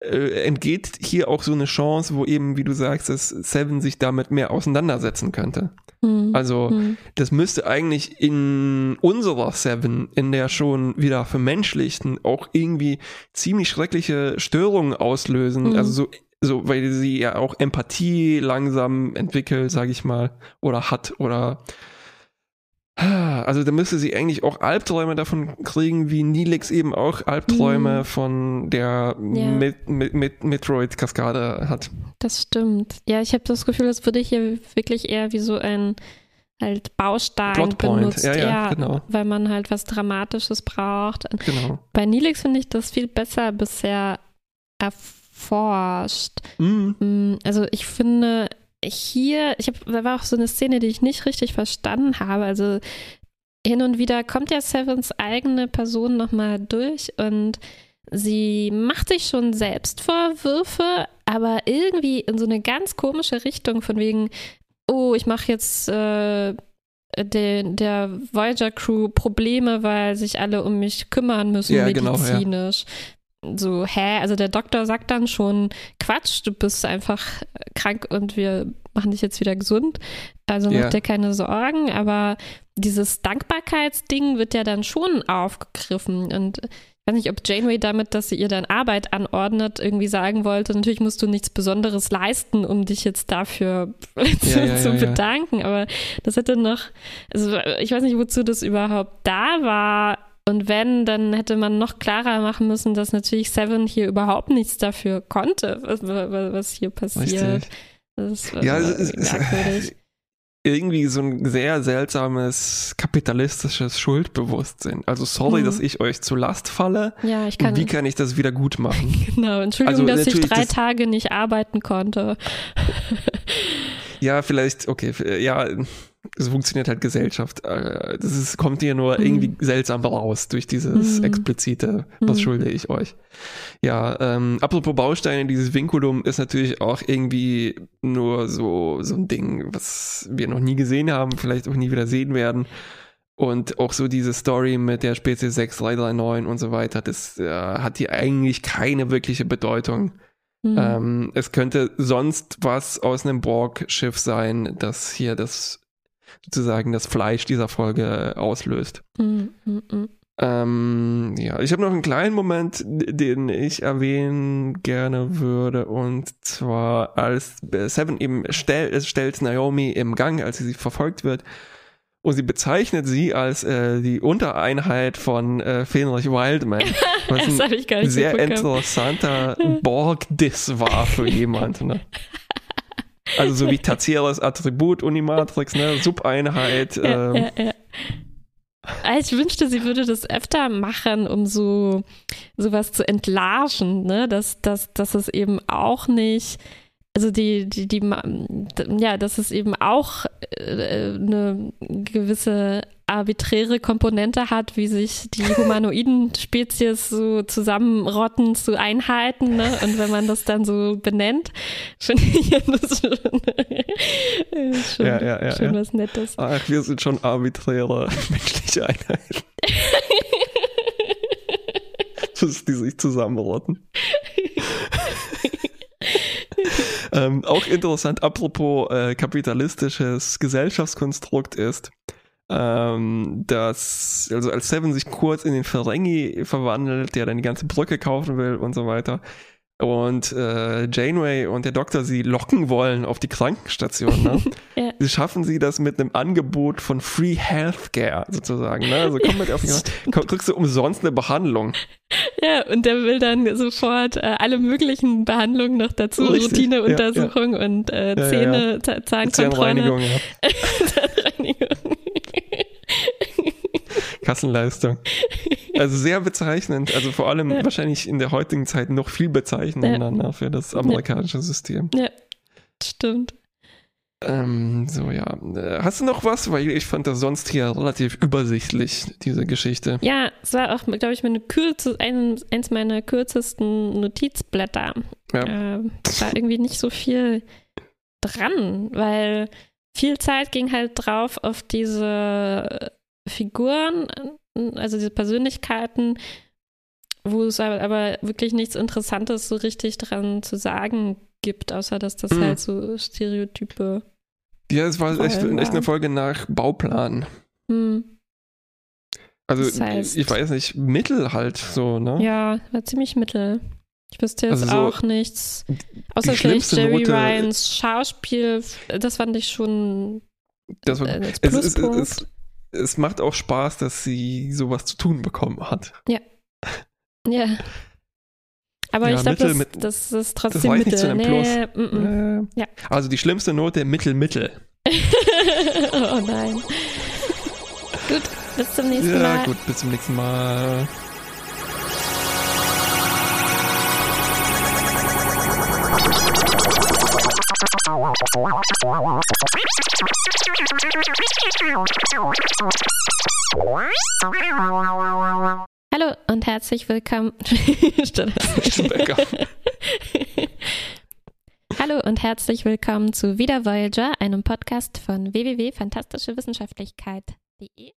äh, entgeht hier auch so eine Chance, wo eben, wie du sagst, dass Seven sich damit mehr auseinandersetzen könnte. Hm, Also hm, das müsste eigentlich in unserer Seven, in der schon wieder vermenschlichten, auch irgendwie ziemlich schreckliche Störungen auslösen. Mhm. Also so, so, weil sie ja auch Empathie langsam entwickelt, sage ich mal, oder hat oder also da müsste sie eigentlich auch Albträume davon kriegen, wie Nilix eben auch Albträume Mhm. von der Ja. Met Met Met Metroid-Kaskade hat. das stimmt. Ja, ich habe das Gefühl, es würde hier wirklich eher wie so ein halt Baustein Plotpoint. benutzt. Ja, ja, genau. weil man halt was Dramatisches braucht. Genau. Bei Nilix finde ich das viel besser bisher erforscht. Mhm. Mm, Also ich finde hier, ich habe, da war auch so eine Szene, die ich nicht richtig verstanden habe. Also hin und wieder kommt ja Sevens eigene Person nochmal durch und sie macht sich schon selbst Vorwürfe, aber irgendwie in so eine ganz komische Richtung von wegen, oh, ich mache jetzt äh, den, der Voyager Crew Probleme, weil sich alle um mich kümmern müssen, Ja, genau, ja. So, hä? Also der Doktor sagt dann schon, Quatsch, du bist einfach krank und wir machen dich jetzt wieder gesund. Also mach Ja. dir keine Sorgen, aber dieses Dankbarkeitsding wird ja dann schon aufgegriffen und ich weiß nicht, ob Janeway damit, dass sie ihr dann Arbeit anordnet, irgendwie sagen wollte, natürlich musst du nichts Besonderes leisten, um dich jetzt dafür zu, ja, zu ja, ja. bedanken. Aber das hätte noch, also ich weiß nicht, wozu das überhaupt da war. Und wenn, dann hätte man noch klarer machen müssen, dass natürlich Seven hier überhaupt nichts dafür konnte, was, was hier passiert. War Ja, es ist, irgendwie so ein sehr seltsames kapitalistisches Schuldbewusstsein. Also sorry, Mhm. dass ich euch zu Last falle. Ja, ich kann. Wie kann ich das wieder gut machen? Genau, Entschuldigung, Also dass ich drei das- Tage nicht arbeiten konnte. ja, vielleicht, okay, ja, es funktioniert halt Gesellschaft. Äh, Das ist, kommt hier nur Mhm. irgendwie seltsam raus durch dieses Mhm. explizite, was Mhm. schulde ich euch. Ja, ähm, apropos Bausteine, dieses Vinculum ist natürlich auch irgendwie nur so, so ein Ding, was wir noch nie gesehen haben, vielleicht auch nie wieder sehen werden. Und auch so diese Story mit der Spezies 6339 und so weiter, das äh, hat hier eigentlich keine wirkliche Bedeutung. Hm. Ähm, es könnte sonst was aus einem Borg-Schiff sein, das hier das sozusagen das Fleisch dieser Folge auslöst. Hm, hm, hm. Ähm, ja, ich habe noch einen kleinen Moment, den ich erwähnen gerne würde, und zwar als Seven eben stell, es stellt Naomi im Gang, als sie verfolgt wird, und sie bezeichnet sie als äh, die Untereinheit von äh, Fenrich Wildman, was Das ein habe ich gar nicht sehr interessanter Borg-Diss war für jemand. Ne? Also so wie tertiäres Attribut Unimatrix, ne? Subeinheit. Ja, ähm, ja, ja. Ah, Ich wünschte, sie würde das öfter machen, um so sowas zu entlarven, ne? dass, dass, dass es eben auch nicht also die, die, die, ja, dass es eben auch äh, eine gewisse arbiträre Komponente hat, wie sich die humanoiden Spezies so zusammenrotten zu Einheiten. Ne? Und wenn man das dann so benennt, finde ich das schon, schon, Ja, ja, ja, schon was Nettes. Ach, wir sind schon arbiträre menschliche Einheiten, dass die sich zusammenrotten. ähm, auch interessant, apropos äh, kapitalistisches Gesellschaftskonstrukt ist, ähm, dass, also als Seven sich kurz in den Ferengi verwandelt, der dann die ganze Brücke kaufen will und so weiter. Und äh, Janeway und der Doktor sie locken wollen auf die Krankenstation. Ne? Ja. Sie schaffen sie das mit einem Angebot von Free Healthcare sozusagen. Ne? Also komm mit auf die, komm, kriegst du umsonst eine Behandlung. Ja, und der will dann sofort äh, alle möglichen Behandlungen noch dazu, Routineuntersuchung und äh, Ja, ja, Zähne, Zahnkontrolle. Zahnreinigung, ja. Zahnreinigung. Kassenleistung. Also sehr bezeichnend, also vor allem Ja. wahrscheinlich in der heutigen Zeit noch viel bezeichnender ne, für das amerikanische System. Ja, stimmt. Ähm, so, ja. Äh, Hast du noch was? Weil ich fand das sonst hier relativ übersichtlich, diese Geschichte. Ja, es war auch, glaube ich, meine kürze, ein, eins meiner kürzesten Notizblätter. Ja. Äh, es war irgendwie nicht so viel dran, weil viel Zeit ging halt drauf auf diese Figuren, also diese Persönlichkeiten, wo es aber, aber wirklich nichts Interessantes so richtig dran zu sagen gibt, außer dass das Mhm. halt so Stereotype. Ja, es war echt, echt eine Folge nach Bauplan. Hm, Also, Das heißt- ich weiß nicht, Mittel halt so, ne? ja, war ziemlich mittel. Ich wüsste jetzt Also so auch nichts. Außer vielleicht Jerry Note- Ryans Schauspiel, das fand ich schon Das war, äh, es, es, es, es macht auch Spaß, dass sie sowas zu tun bekommen hat. Ja. Aber Ja, ich glaube, das, das ist trotzdem nicht Mittel. zu einem Plus. nee, mm, mm. Äh, Ja. Also die schlimmste Note, Mittel, Mittel. oh nein. Gut, bis zum nächsten Ja, Mal. gut, bis zum nächsten Mal. Hallo und herzlich willkommen. Hallo und herzlich willkommen zu Wieder Voyager, einem Podcast von www.fantastischewissenschaftlichkeit.de.